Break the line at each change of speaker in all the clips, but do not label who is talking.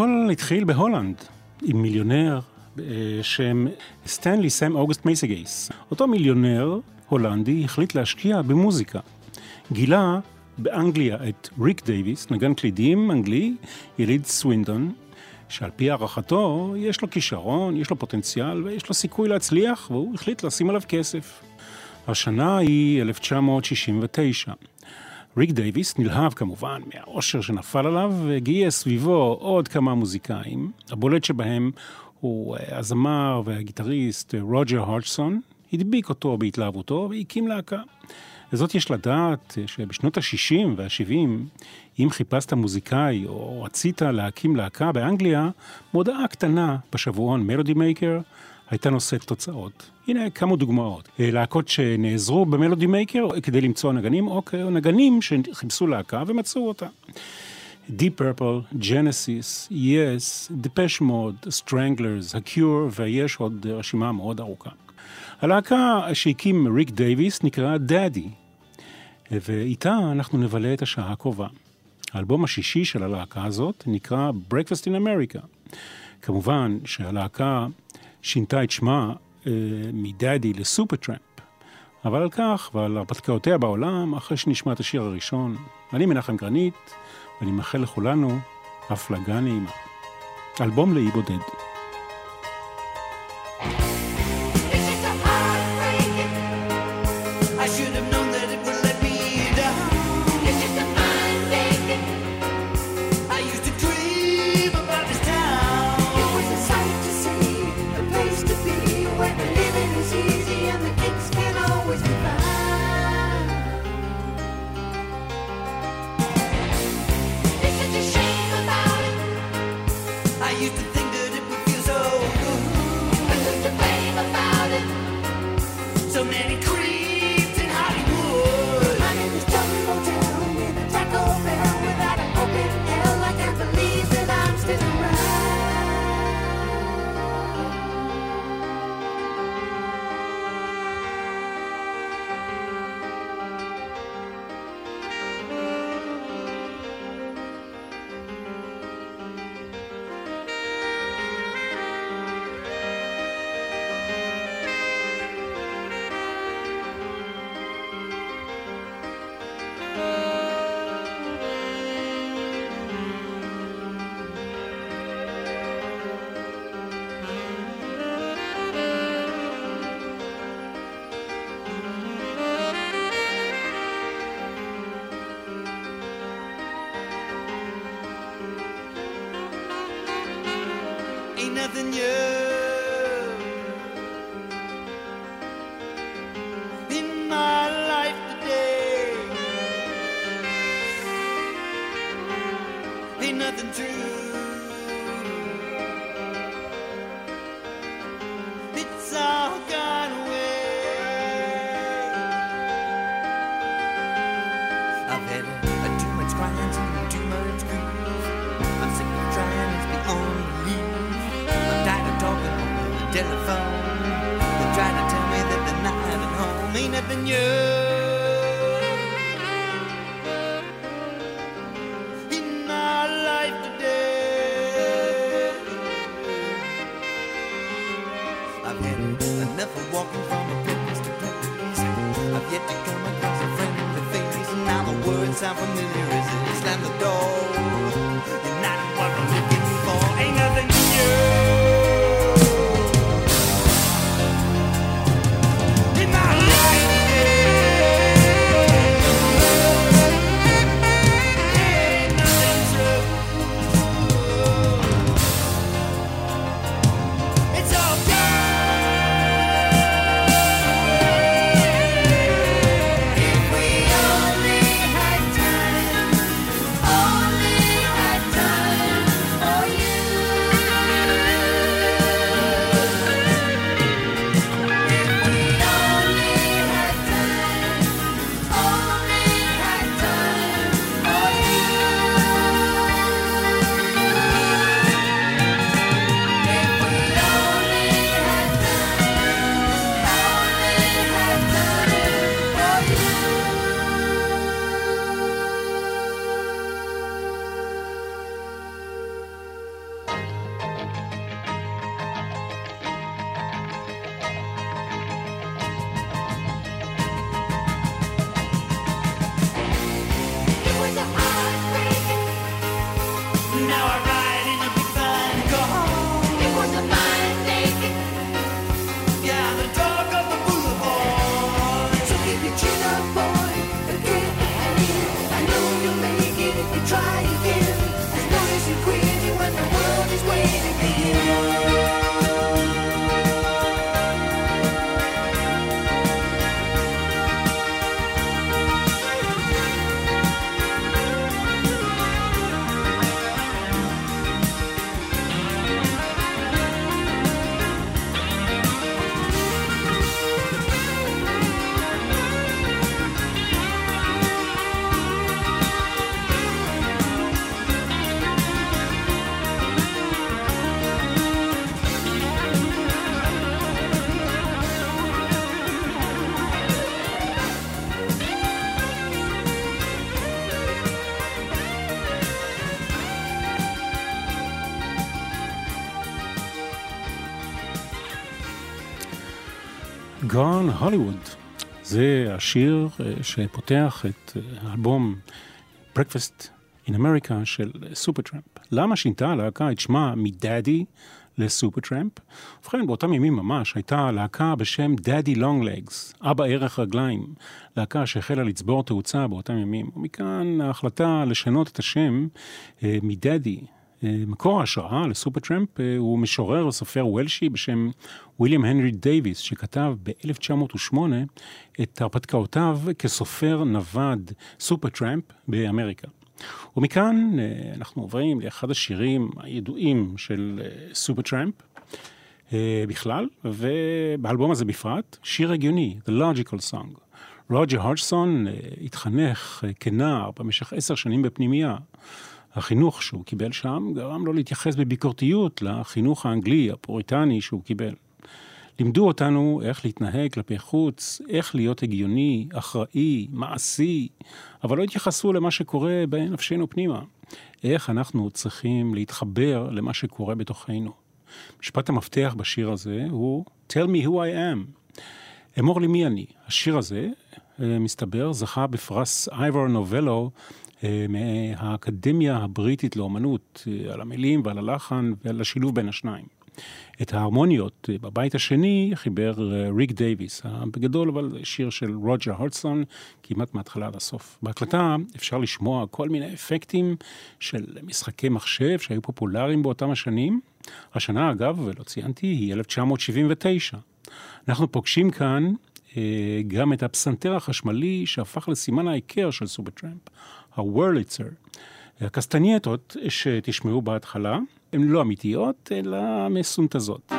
הכל התחיל בהולנד עם מיליונר בשם סטנלי סם אוגוסט מייסגייס. אותו מיליונר הולנדי החליט להשקיע במוזיקה. גילה באנגליה את ריק דייוויס, נגן קלידים אנגלי, יליד סווינדון, שעל פי הערכתו יש לו כישרון, יש לו פוטנציאל ויש לו סיכוי להצליח, והוא החליט לשים עליו כסף. השנה היא 1969. ריק דייוויס נלהב כמובן מהאושר שנפל עליו וגייס סביבו עוד כמה מוזיקאים. הבולט שבהם הוא אה, הזמר והגיטריסט אה, רוג'ר הודג'סון, הדביק אותו בהתלהבותו והקים להקה. וזאת יש לדעת אה, שבשנות ה-60 וה-70, אם חיפשת מוזיקאי או רצית להקים להקה באנגליה, מודעה קטנה בשבועון מלודי מייקר הייתה נושאת תוצאות. הנה כמה דוגמאות. אה, להקות שנעזרו במלודי מייקר כדי למצוא נגנים, או נגנים שחיפשו להקה ומצאו אותה. Deep Purple, Genesis, Yes, Depeche Mode, Stranglers, ה-Cure, ויש עוד רשימה מאוד ארוכה. הלהקה שהקים ריק דייוויס נקראה דאדי, ואיתה אנחנו נבלה את השעה הקרובה. האלבום השישי של הלהקה הזאת נקרא Breakfast in America. כמובן שהלהקה שינתה את שמה אה, מדאדי לסופר טראמפ. אבל על כך ועל הרפתקאותיה בעולם, אחרי שנשמע את השיר הראשון, אני מנחם גרנית, ואני מאחל לכולנו הפלגה נעימה. אלבום לאי בודד. you. Gone Hollywood. זה השיר אה, שפותח את אה, האלבום Breakfast in America של סופרטראמפ. למה שינתה הלהקה את שמה מדאדי לסופרטראמפ? ובכן, באותם ימים ממש הייתה להקה בשם דאדי לונג לגס, אבא ערך רגליים, להקה שהחלה לצבור תאוצה באותם ימים. ומכאן ההחלטה לשנות את השם אה, מדאדי מקור ההשראה לסופרטראמפ אה, הוא משורר וסופר וולשי בשם ויליאם הנרי דייוויס, שכתב ב-1908 את הרפתקאותיו כסופר נווד סופרטראמפ באמריקה. ומכאן אה, אנחנו עוברים לאחד השירים הידועים של אה, סופרטראמפ בכלל, ובאלבום הזה בפרט, שיר הגיוני, The Logical Song. רוג'ר הודג'סון התחנך כנער במשך עשר שנים בפנימייה. החינוך שהוא קיבל שם גרם לו להתייחס בביקורתיות לחינוך האנגלי, הפוריטני שהוא קיבל. לימדו אותנו איך להתנהג כלפי חוץ, איך להיות הגיוני, אחראי, מעשי, אבל לא התייחסו למה שקורה בנפשנו פנימה. איך אנחנו צריכים להתחבר למה שקורה בתוכנו. משפט המפתח בשיר הזה הוא Tell me who I am. אמור לי מי אני. השיר הזה, אה, מסתבר, זכה בפרס אייבור נובלו מהאקדמיה הבריטית לאומנות, אה, על המילים ועל הלחן ועל השילוב בין השניים. את ההרמוניות אה, בבית השני חיבר ריק דייוויס, בגדול אבל שיר של רוג'ר הודג'סון, כמעט מההתחלה עד הסוף. בהקלטה אפשר לשמוע כל מיני אפקטים של משחקי מחשב שהיו פופולריים באותם השנים. השנה אגב, ולא ציינתי, היא 1979. אנחנו פוגשים כאן גם את הפסנתר החשמלי שהפך לסימן ההיכר של סופרטראמפ, הוורליצר. הקסטנייטות שתשמעו בהתחלה הן לא אמיתיות, אלא מסונטזות.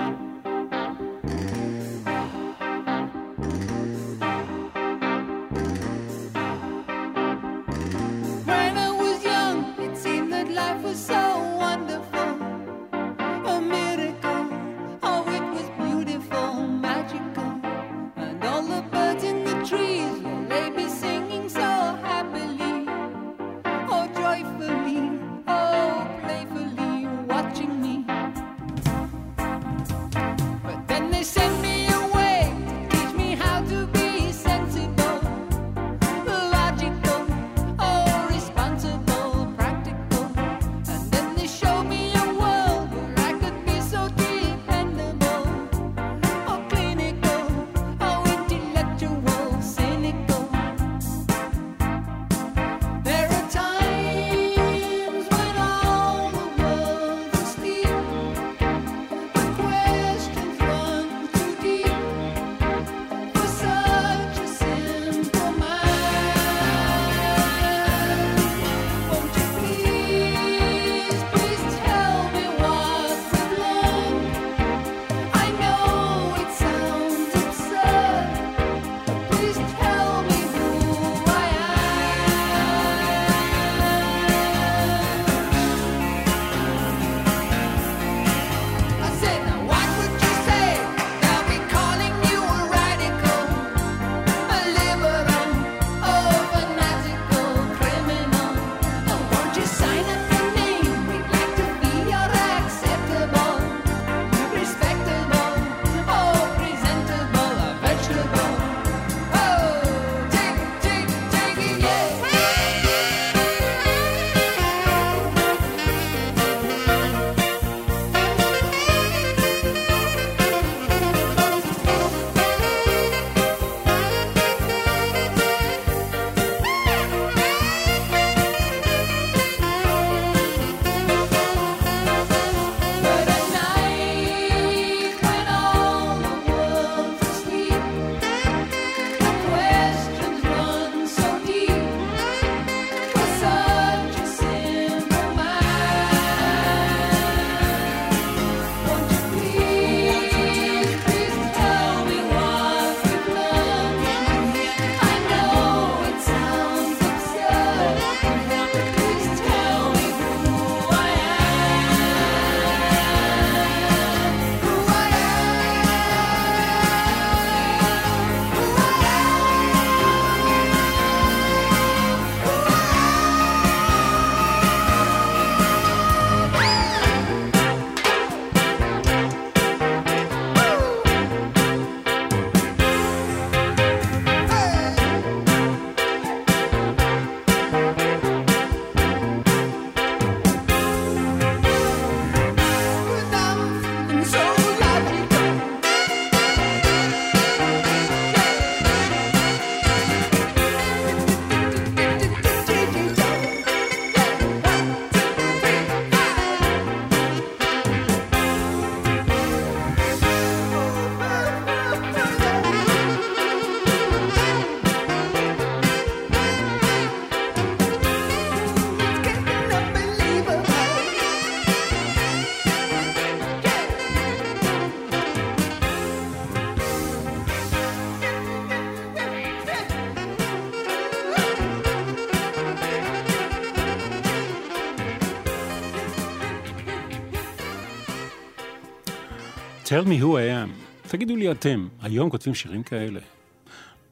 Tell me who I am. תגידו לי אתם, היום כותבים שירים כאלה?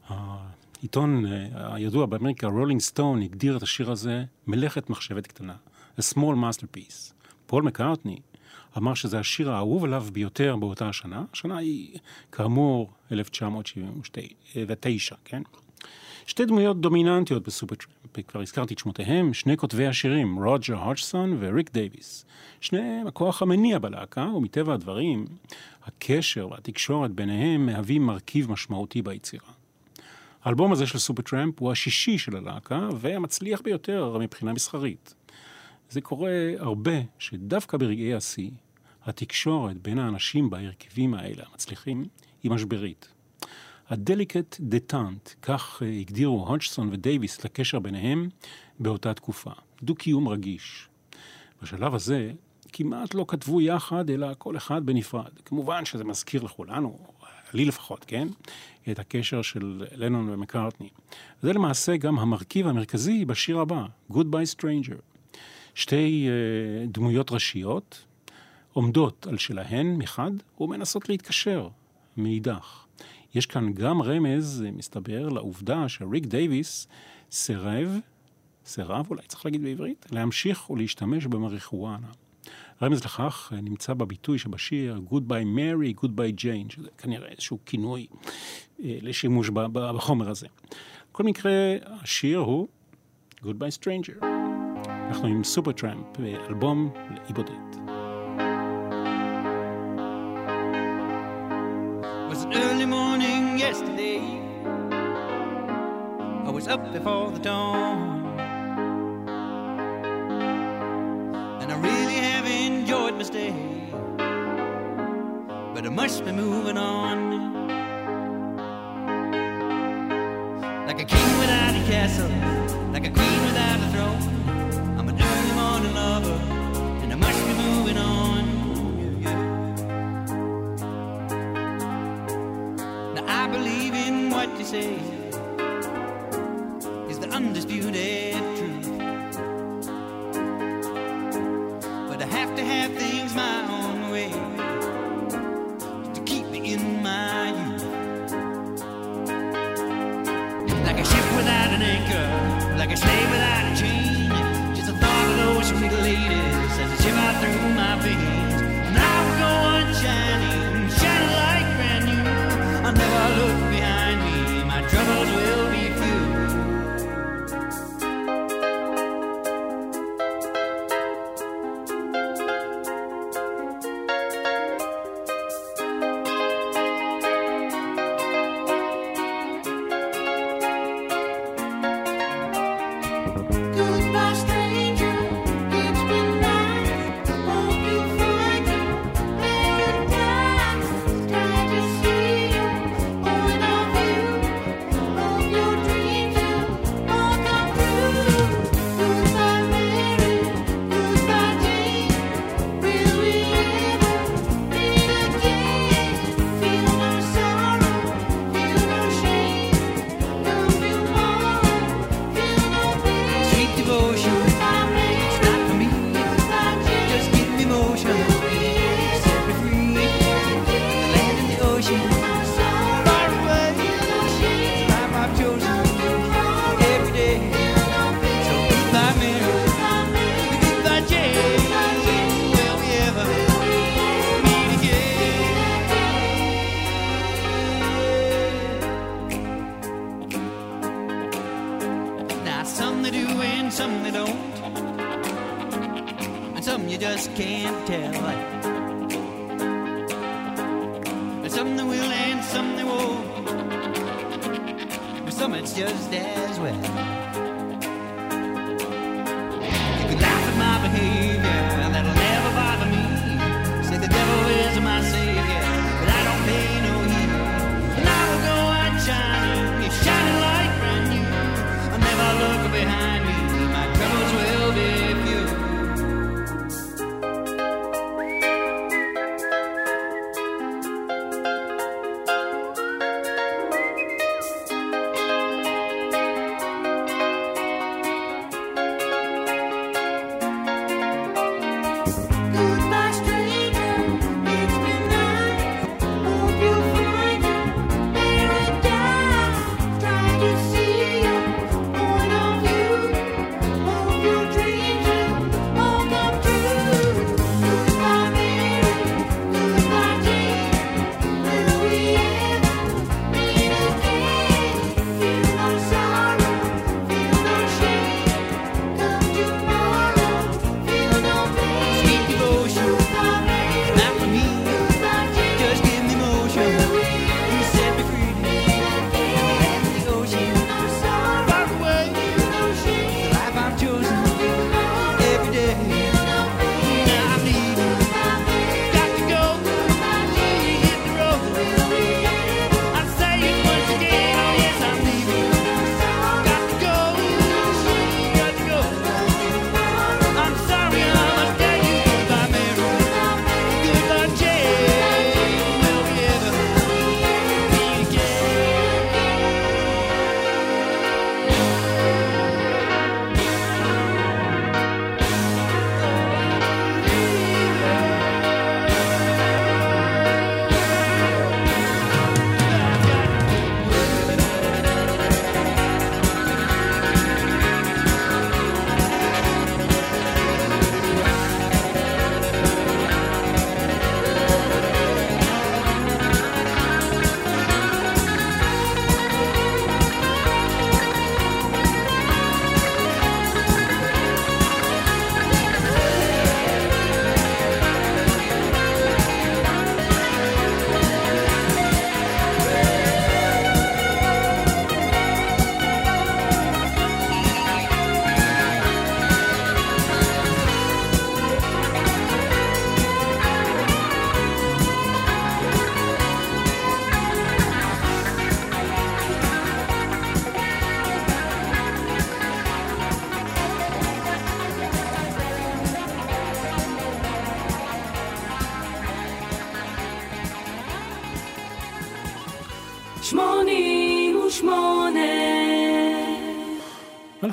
העיתון אה, הידוע באמריקה, רולינג סטון, הגדיר את השיר הזה מלאכת מחשבת קטנה, a small masterpiece. פול מקארטני אמר שזה השיר האהוב עליו ביותר באותה השנה. השנה היא, כאמור, 1979, כן? שתי דמויות דומיננטיות בסופרטראמפ, כבר הזכרתי את שמותיהם, שני כותבי השירים, רוג'ר הודג'סון וריק דייוויס. שניהם הכוח המניע בלהקה, ומטבע הדברים, הקשר והתקשורת ביניהם מהווים מרכיב משמעותי ביצירה. האלבום הזה של סופרטראמפ הוא השישי של הלהקה, והמצליח ביותר מבחינה מסחרית. זה קורה הרבה שדווקא ברגעי השיא, התקשורת בין האנשים בהרכבים האלה, המצליחים, היא משברית. הדליקט דטאנט, כך אה, הגדירו הודג'סון ודייוויס לקשר ביניהם באותה תקופה. דו-קיום רגיש. בשלב הזה כמעט לא כתבו יחד, אלא כל אחד בנפרד. כמובן שזה מזכיר לכולנו, לי לפחות, כן? את הקשר של לנון ומקארטני. זה למעשה גם המרכיב המרכזי בשיר הבא, Goodbye Stranger. שתי uh, דמויות ראשיות עומדות על שלהן מחד ומנסות להתקשר מאידך. יש כאן גם רמז, מסתבר, לעובדה שריק דייוויס סירב, סירב אולי צריך להגיד בעברית, להמשיך ולהשתמש במריחואנה. רמז לכך נמצא בביטוי שבשיר Goodby Mary, Goodby Jane, שזה כנראה איזשהו כינוי אה, לשימוש בחומר הזה. בכל מקרה, השיר הוא Goodby Stranger. אנחנו עם סופר טראמפ, אלבום לאי בודד. Yesterday. I was up before the dawn. And I really have enjoyed my stay. But I must be moving on. Like a king without a castle, say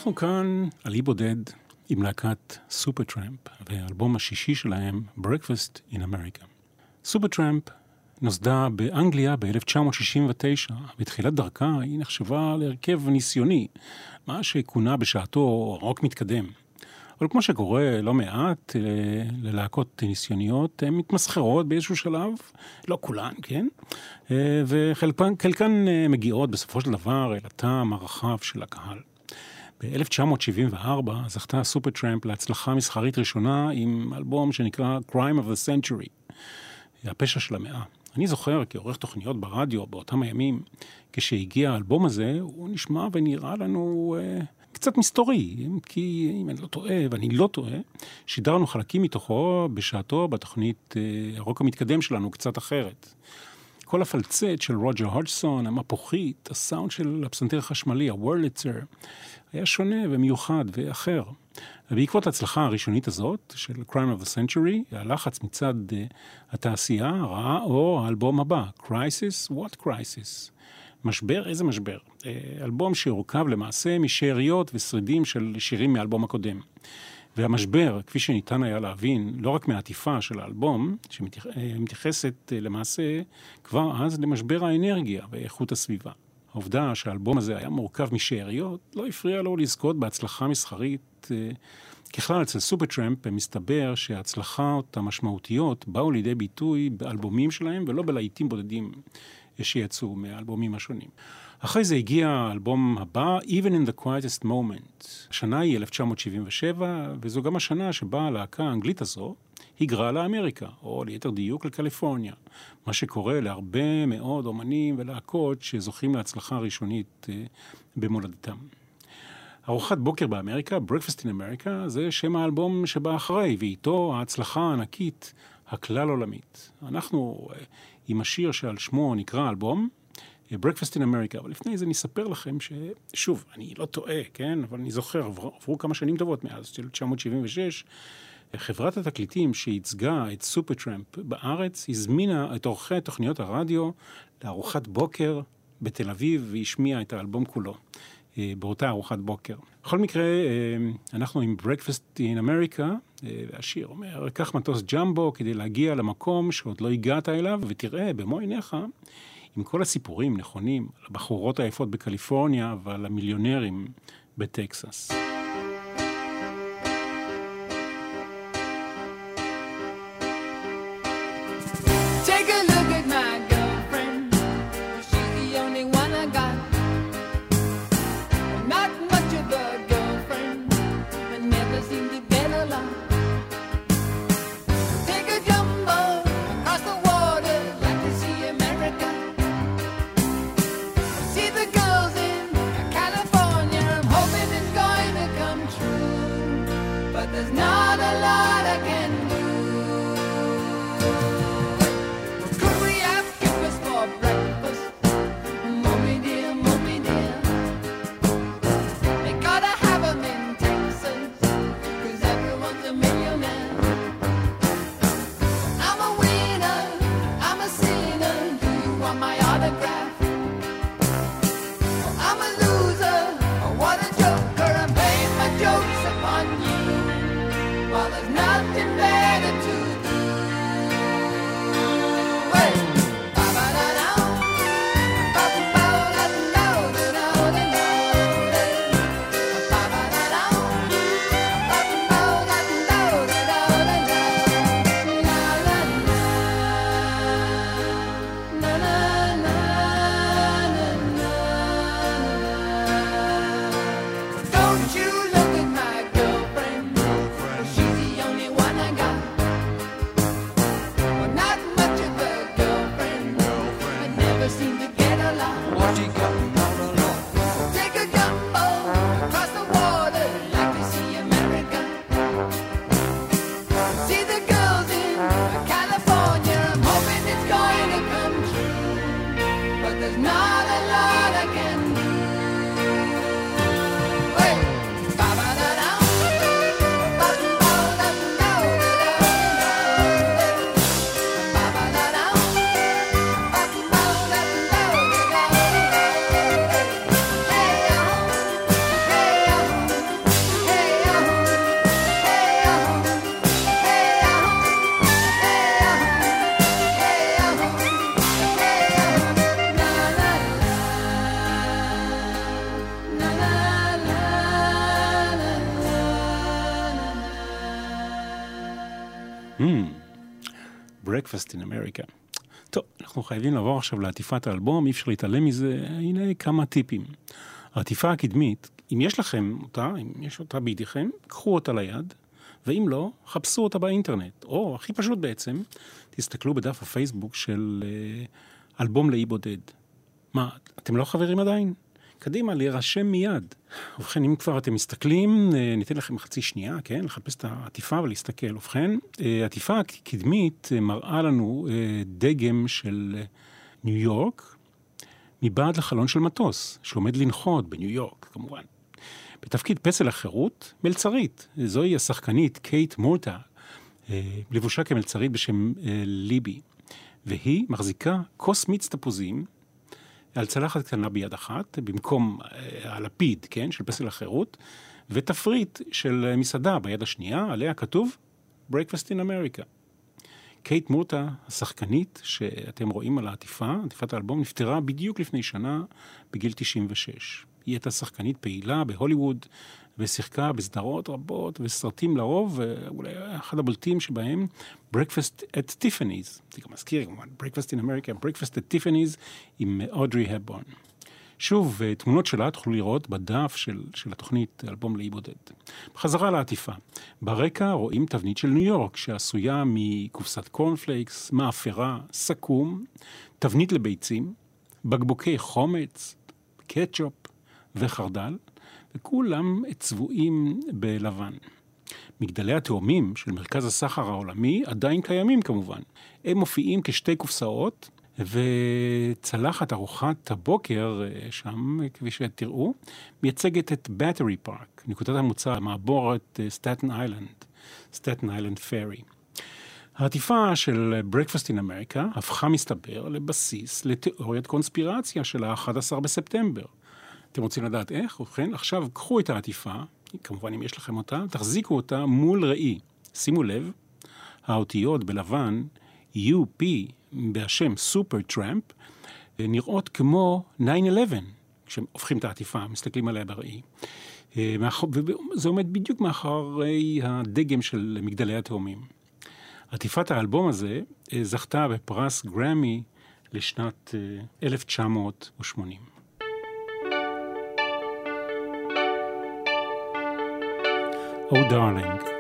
אנחנו כאן על אי בודד עם להקת סופר טראמפ והאלבום השישי שלהם, Breakfast in America. סופר טראמפ נוסדה באנגליה ב-1969. בתחילת דרכה היא נחשבה להרכב ניסיוני, מה שכונה בשעתו רוק מתקדם. אבל כמו שקורה לא מעט אה, ללהקות ניסיוניות, הן מתמסחרות באיזשהו שלב, לא כולן, כן? אה, וחלקן חלקן, אה, מגיעות בסופו של דבר אל הטעם הרחב של הקהל. ב-1974 זכתה סופר טראמפ להצלחה מסחרית ראשונה עם אלבום שנקרא Crime of the Century, הפשע של המאה. אני זוכר כעורך תוכניות ברדיו באותם הימים, כשהגיע האלבום הזה, הוא נשמע ונראה לנו אה, קצת מסתורי, כי אם אני לא טועה, ואני לא טועה, שידרנו חלקים מתוכו בשעתו בתוכנית אה, הרוק המתקדם שלנו, קצת אחרת. כל הפלצט של רוג'ר הודג'סון, המפוחית, הסאונד של הפסנתר החשמלי, הוורליצר, היה שונה ומיוחד ואחר. ובעקבות ההצלחה הראשונית הזאת, של Crime of the Century, הלחץ מצד uh, התעשייה ראה אור האלבום הבא, Crisis, What Crisis? משבר? איזה משבר? Uh, אלבום שהורכב למעשה משאריות ושרידים של שירים מהאלבום הקודם. והמשבר, כפי שניתן היה להבין, לא רק מהעטיפה של האלבום, שמתייחסת אה, למעשה כבר אז למשבר האנרגיה ואיכות הסביבה. העובדה שהאלבום הזה היה מורכב משאריות לא הפריע לו לזכות בהצלחה מסחרית. אה, ככלל, אצל סופרטראמפ מסתבר שההצלחות המשמעותיות באו לידי ביטוי באלבומים שלהם ולא בלהיטים בודדים שיצאו מהאלבומים השונים. אחרי זה הגיע האלבום הבא, Even in the Quietest Moment. השנה היא 1977, וזו גם השנה שבה הלהקה האנגלית הזו היגרה לאמריקה, או ליתר דיוק לקליפורניה, מה שקורה להרבה מאוד אומנים ולהקות שזוכים להצלחה ראשונית אה, במולדתם. ארוחת בוקר באמריקה, Breakfast in America, זה שם האלבום שבא אחרי, ואיתו ההצלחה הענקית הכלל עולמית. אנחנו אה, עם השיר שעל שמו נקרא אלבום, אה, Breakfast in America, אבל לפני זה נספר לכם ששוב, אני לא טועה, כן, אבל אני זוכר, עברו, עברו כמה שנים טובות מאז, של 1976, חברת התקליטים שייצגה את סופרטראמפ בארץ, הזמינה את עורכי תוכניות הרדיו לארוחת בוקר בתל אביב והשמיעה את האלבום כולו. אה, באותה ארוחת בוקר. בכל מקרה, אה, אנחנו עם Breakfast in America, אה, והשיר אומר, קח מטוס ג'מבו כדי להגיע למקום שעוד לא הגעת אליו, ותראה במו עיניך, אם כל הסיפורים נכונים, על הבחורות היפות בקליפורניה ועל המיליונרים בטקסס. חייבים לעבור עכשיו לעטיפת האלבום, אי אפשר להתעלם מזה, הנה כמה טיפים. העטיפה הקדמית, אם יש לכם אותה, אם יש אותה בידיכם, קחו אותה ליד, ואם לא, חפשו אותה באינטרנט, או הכי פשוט בעצם, תסתכלו בדף הפייסבוק של אה, אלבום לאי בודד. מה, אתם לא חברים עדיין? קדימה, להירשם מיד. ובכן, אם כבר אתם מסתכלים, אה, ניתן לכם חצי שנייה, כן? לחפש את העטיפה ולהסתכל. ובכן, אה, העטיפה הקדמית אה, מראה לנו אה, דגם של אה, ניו יורק מבעד לחלון של מטוס, שעומד לנחות בניו יורק, כמובן. בתפקיד פסל החירות, מלצרית. זוהי השחקנית קייט מורטה, אה, לבושה כמלצרית בשם אה, ליבי. והיא מחזיקה כוס מיץ תפוזים על צלחת קטנה ביד אחת, במקום אה, הלפיד, כן, של פסל החירות, ותפריט של אה, מסעדה ביד השנייה, עליה כתוב Breakfast in America. קייט מורטה, השחקנית שאתם רואים על העטיפה, עטיפת האלבום, נפטרה בדיוק לפני שנה, בגיל 96. היא הייתה שחקנית פעילה בהוליווד, ושיחקה בסדרות רבות וסרטים לרוב, ואולי אחד הבולטים שבהם, Breakfast at Tiffany's. זה גם מזכיר כמובן, Breakfast in America, Breakfast at Tiffany's עם אודרי הבון. שוב, אה, תמונות שלה תוכלו לראות בדף של, של התוכנית אלבום לאי בודד. בחזרה לעטיפה. ברקע רואים תבנית של ניו יורק, שעשויה מקופסת קורנפלייקס, מאפרה, סכו"ם, תבנית לביצים, בקבוקי חומץ, קטשופ וחרדל, וכולם צבועים בלבן. מגדלי התאומים של מרכז הסחר העולמי עדיין קיימים כמובן. הם מופיעים כשתי קופסאות, וצלחת ארוחת הבוקר אה, שם, כפי שתראו, מייצגת את בטרי פארק, נקודת המוצא, המעבורת סטטן איילנד, סטטן איילנד פרי. העטיפה של Breakfast in America הפכה, מסתבר, לבסיס לתיאוריית קונספירציה של ה-11 בספטמבר. אתם רוצים לדעת איך? ובכן, עכשיו קחו את העטיפה, כמובן אם יש לכם אותה, תחזיקו אותה מול ראי. שימו לב, האותיות בלבן, UP, בשם סופר טראמפ, נראות כמו 9-11, כשהופכים את העטיפה, מסתכלים עליה בראי. אה, וזה עומד בדיוק מאחורי הדגם של מגדלי התאומים. עטיפת האלבום הזה אה, זכתה בפרס גרמי לשנת אה, 1980. Oh darling.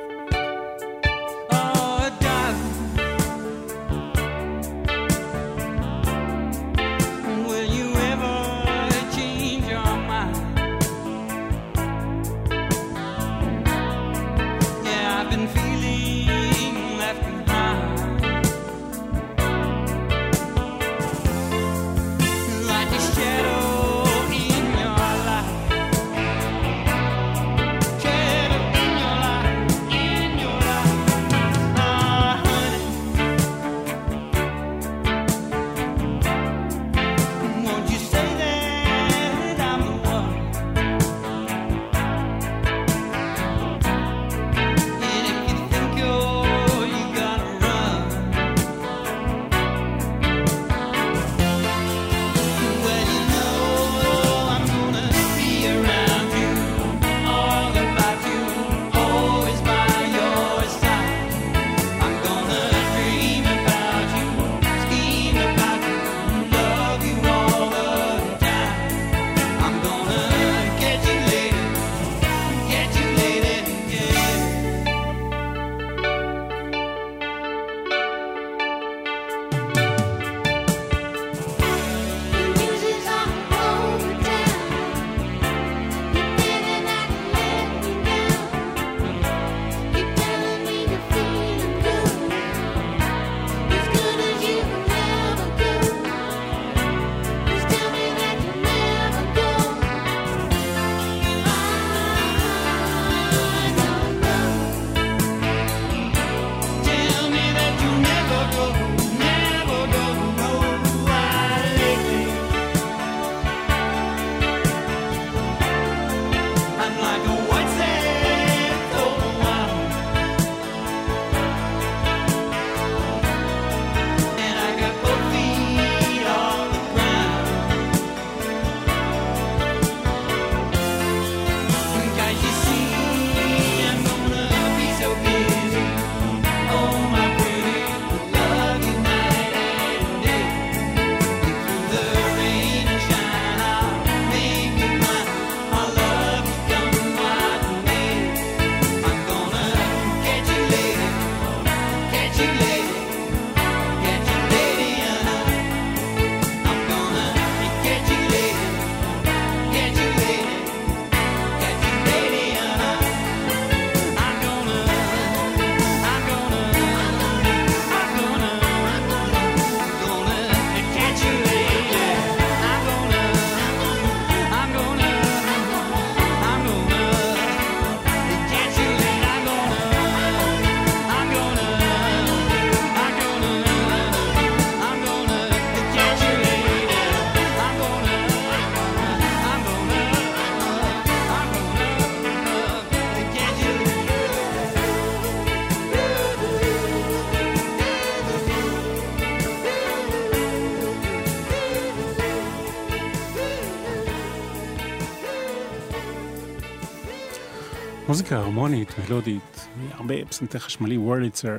מוזיקה הרמונית, מלודית, הרבה פסנתר חשמלי, וורליצר.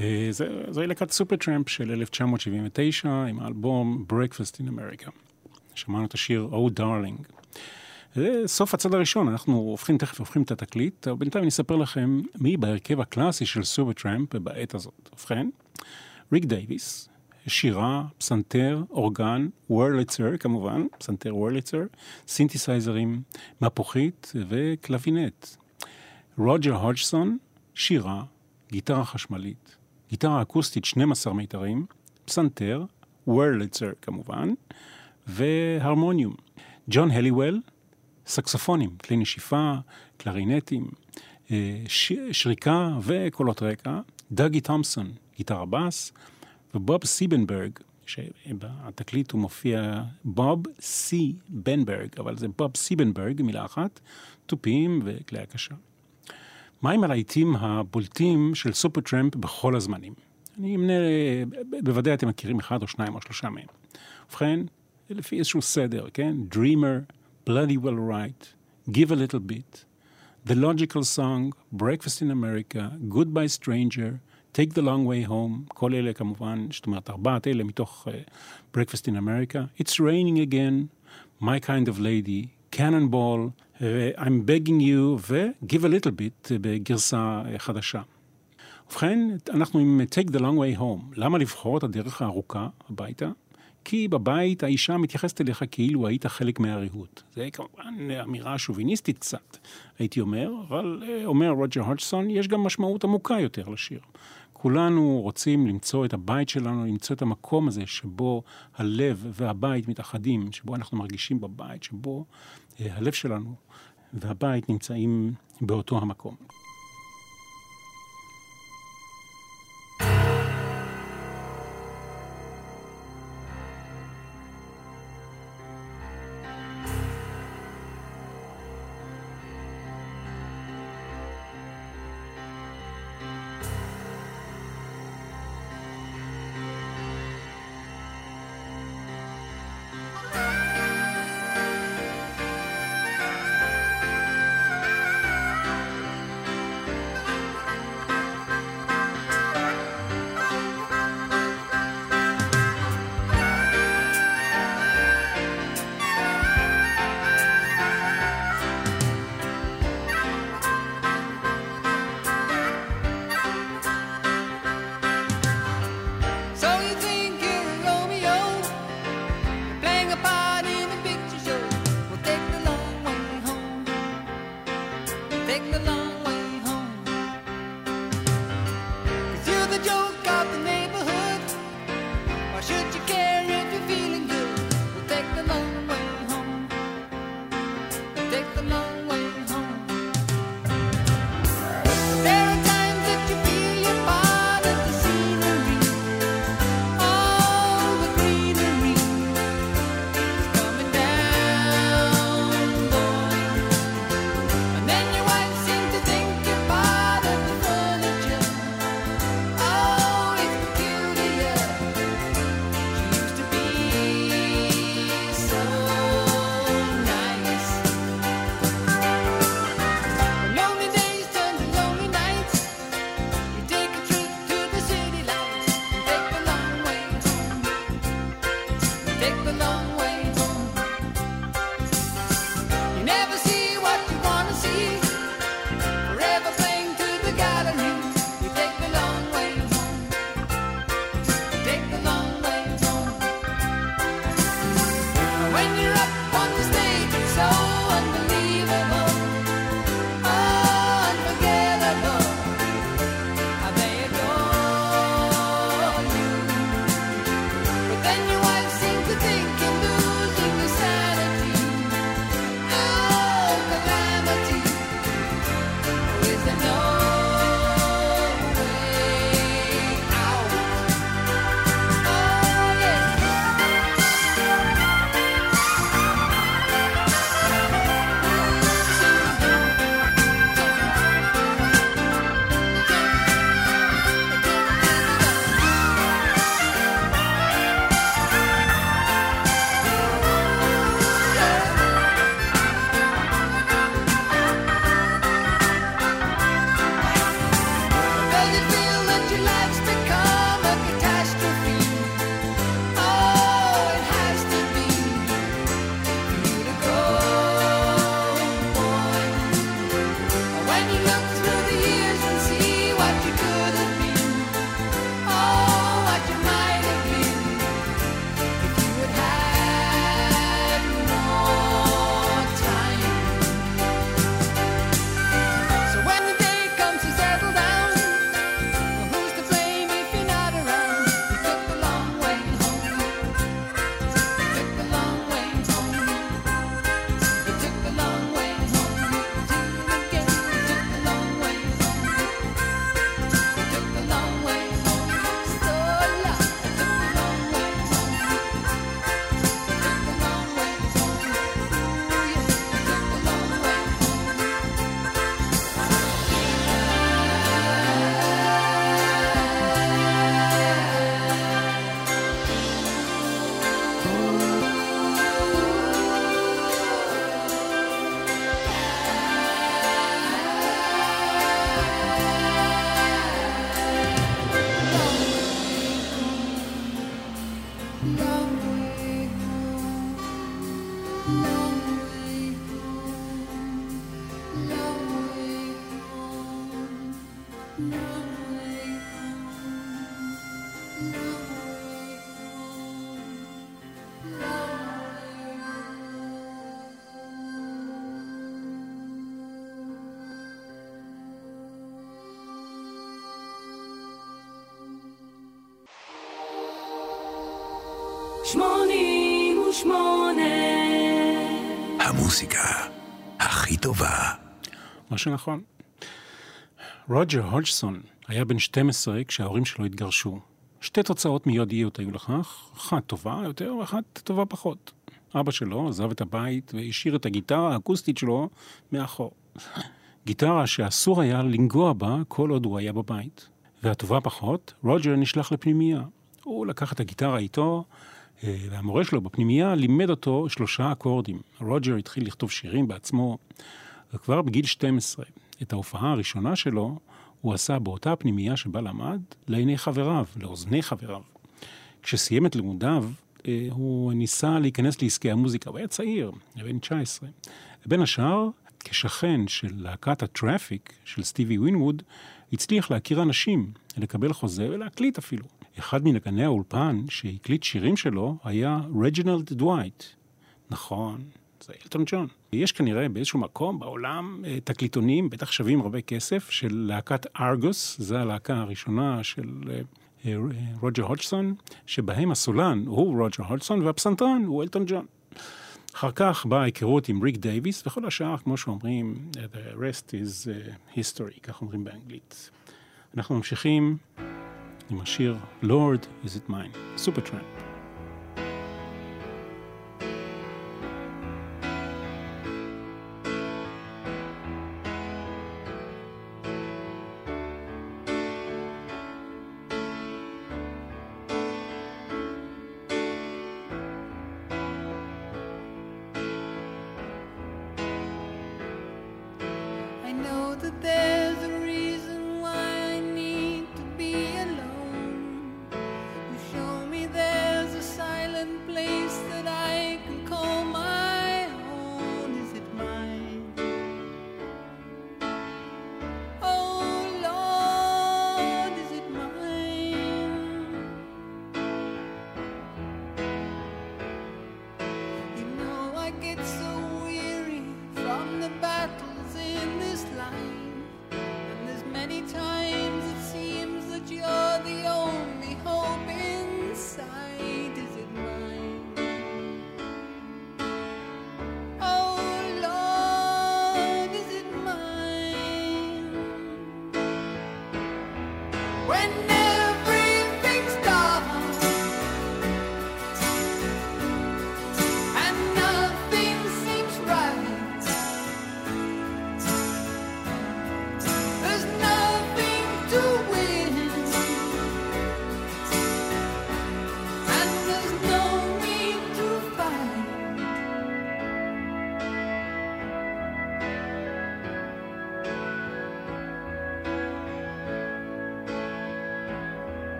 אה, זוהי סופר טראמפ של 1979 עם האלבום Breakfast in America. שמענו את השיר Oh Darling. זה סוף הצד הראשון, אנחנו הופכים, תכף הופכים את התקליט, אבל בינתיים אני אספר לכם מי בהרכב הקלאסי של סופר טראמפ בעת הזאת. ובכן, ריק דייוויס, שירה, פסנתר, אורגן, וורליצר כמובן, פסנתר וורליצר, סינתסייזרים, מפוחית וקלבינט. רוג'ר הודג'סון, שירה, גיטרה חשמלית, גיטרה אקוסטית 12 מיתרים, פסנתר, וורליצר כמובן, והרמוניום. ג'ון הליוול, סקסופונים, כלי נשיפה, קלרינטים, אה, ש... שריקה וקולות רקע, דאגי תומפסון, גיטרה בס, ובוב סיבנברג, שבתקליט הוא מופיע בוב סי בנברג, אבל זה בוב סיבנברג, מילה אחת, תופים וכלי הקשה. מהם הלהיטים הבולטים של סופר טראמפ בכל הזמנים? אני אמנה, בוודאי אתם מכירים אחד או שניים או שלושה מהם. ובכן, לפי איזשהו סדר, כן? Dreamer, Bloody Well Right, Give a Little Bit, The Logical Song, Breakfast in America, Goodbye Stranger, Take the Long Way Home, כל אלה כמובן, זאת אומרת, ארבעת אלה מתוך uh, Breakfast in America, It's Raining Again, My Kind of Lady, Cannonball, uh, I'm Begging You, ו-Give a Little Bit uh, בגרסה uh, חדשה. ובכן, אנחנו עם Take the Long Way Home. למה לבחור את הדרך הארוכה הביתה? כי בבית האישה מתייחסת אליך כאילו היית חלק מהריהוט. זה כמובן אמירה שוביניסטית קצת, הייתי אומר, אבל אה, אומר רוג'ר הודג'סון, יש גם משמעות עמוקה יותר לשיר. כולנו רוצים למצוא את הבית שלנו, למצוא את המקום הזה שבו הלב והבית מתאחדים, שבו אנחנו מרגישים בבית, שבו אה, הלב שלנו והבית נמצאים באותו המקום.
up the
המוסיקה הכי טובה.
מה שנכון. רוג'ר הודג'סון היה בן 12 כשההורים שלו התגרשו. שתי תוצאות מידיות היו לכך, אחת טובה יותר ואחת טובה פחות. אבא שלו עזב את הבית והשאיר את הגיטרה האקוסטית שלו מאחור. גיטרה שאסור היה לנגוע בה כל עוד הוא היה בבית. והטובה פחות, רוג'ר נשלח לפנימייה. הוא לקח את הגיטרה איתו, והמורה שלו בפנימייה לימד אותו שלושה אקורדים. רוג'ר התחיל לכתוב שירים בעצמו, וכבר בגיל 12, את ההופעה הראשונה שלו, הוא עשה באותה פנימייה שבה למד, לעיני חבריו, לאוזני חבריו. כשסיים את לימודיו, אה, הוא ניסה להיכנס לעסקי המוזיקה, הוא היה צעיר, בן 19. בין השאר, כשכן של להקת הטראפיק של סטיבי ווינווד, הצליח להכיר אנשים, לקבל חוזה ולהקליט אפילו. אחד מנגני האולפן שהקליט שירים שלו היה רג'ינלד דווייט. נכון, זה אלטון ג'ון. יש כנראה באיזשהו מקום בעולם אה, תקליטונים, בטח שווים הרבה כסף, של להקת ארגוס, זו הלהקה הראשונה של אה, אה, רוג'ר הודג'סון, שבהם הסולן הוא רוג'ר הודג'סון והפסנתרן הוא אלטון ג'ון. אחר כך באה ההיכרות עם ריק דייוויס, וכל השאר, כמו שאומרים, the rest is history, כך אומרים באנגלית. אנחנו ממשיכים עם השיר Lord is it mine, סופר טראמפ.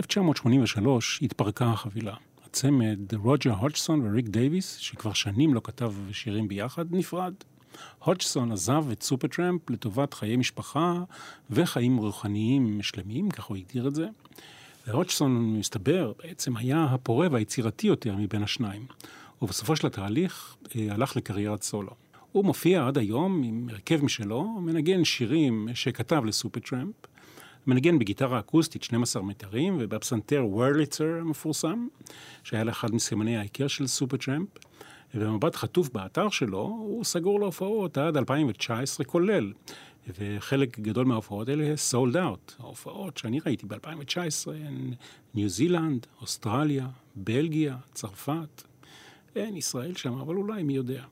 ב-1983 התפרקה החבילה. הצמד רוג'ר הודג'סון וריק דייוויס, שכבר שנים לא כתב שירים ביחד, נפרד. הודג'סון עזב את סופרטראמפ לטובת חיי משפחה וחיים רוחניים שלמים, כך הוא הגדיר את זה. והודג'סון, מסתבר, בעצם היה הפורה והיצירתי יותר מבין השניים. ובסופו של התהליך אה, הלך לקריירת סולו. הוא מופיע עד היום עם הרכב משלו, מנגן שירים שכתב לסופרטראמפ, מנגן בגיטרה אקוסטית 12 מיתרים ובפסנתר וורליצר המפורסם, שהיה לאחד מסימני ההיכר של סופרטראמפ. ובמבט חטוף באתר שלו, הוא סגור להופעות עד 2019 כולל. וחלק גדול מההופעות האלה sold out. ההופעות שאני ראיתי ב-2019 הן ניו זילנד, אוסטרליה, בלגיה, צרפת. אין ישראל שם, אבל אולי מי יודע.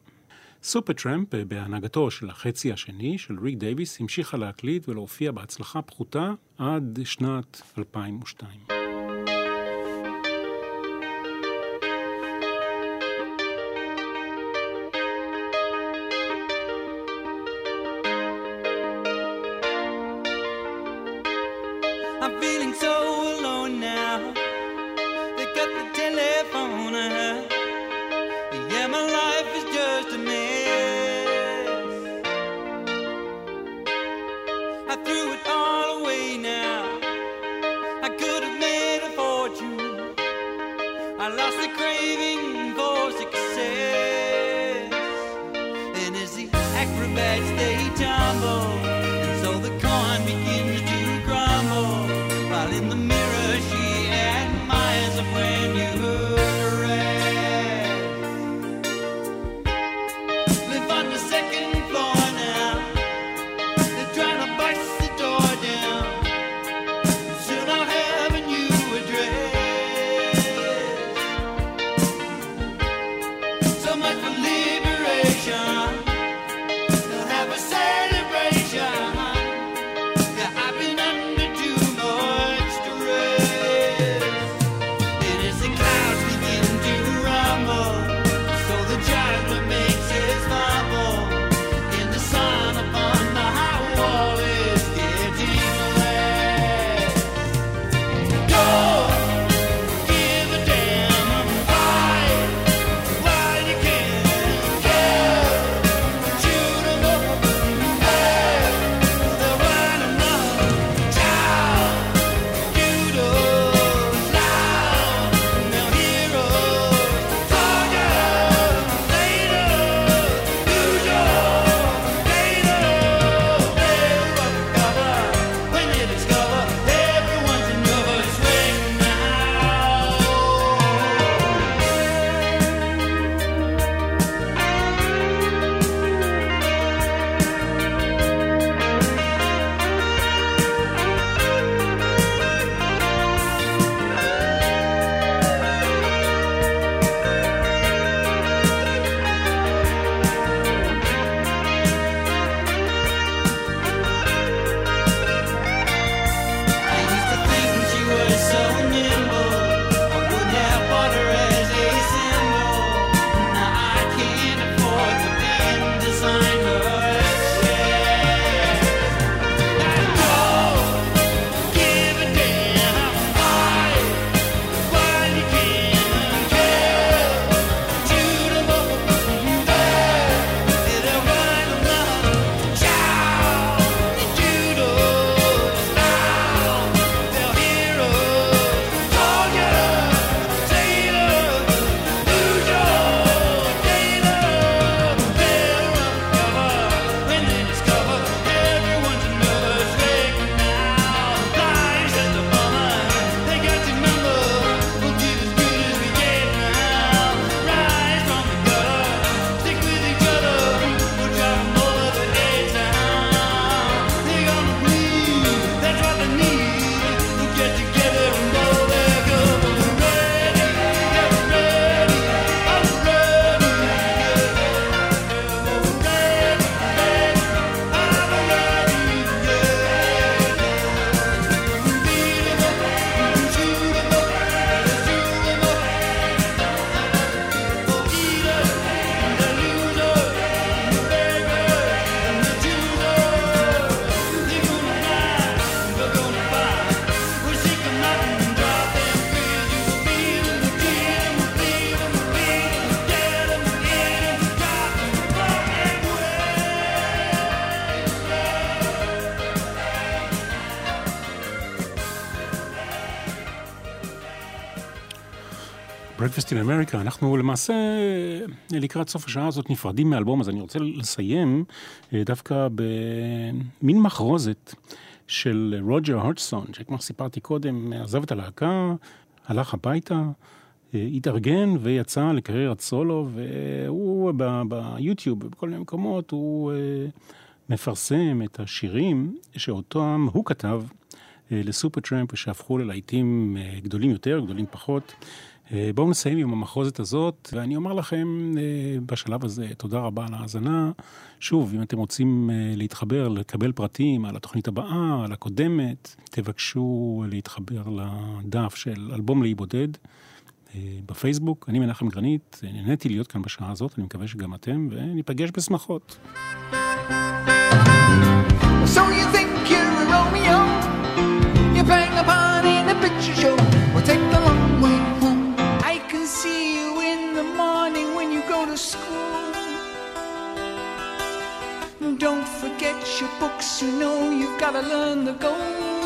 סופרטראמפ, בהנהגתו של החצי השני של ריק דייוויס, המשיכה להקליט ולהופיע בהצלחה פחותה עד שנת 2002. America, אנחנו למעשה לקראת סוף השעה הזאת נפרדים מאלבום, אז אני רוצה לסיים אה, דווקא במין מחרוזת של רוג'ר הרטסון, שכמו שסיפרתי קודם, עזב את הלהקה, הלך הביתה, אה, התארגן ויצא לקריירת סולו, והוא ביוטיוב, בכל מיני מקומות, הוא אה, מפרסם את השירים שאותם הוא כתב לסופר טראמפ, שהפכו ללהיטים אה, גדולים יותר, גדולים פחות. אה, בואו נסיים עם המחרוזת הזאת, ואני אומר לכם אה, בשלב הזה תודה רבה על ההאזנה. שוב, אם אתם רוצים אה, להתחבר, לקבל פרטים על התוכנית הבאה, על הקודמת, תבקשו להתחבר לדף של אלבום לאי בודד אה, בפייסבוק. אני מנחם גרנית, נהניתי להיות כאן בשעה הזאת, אני מקווה שגם אתם, וניפגש בשמחות.
Your books, you know you've got to learn the golden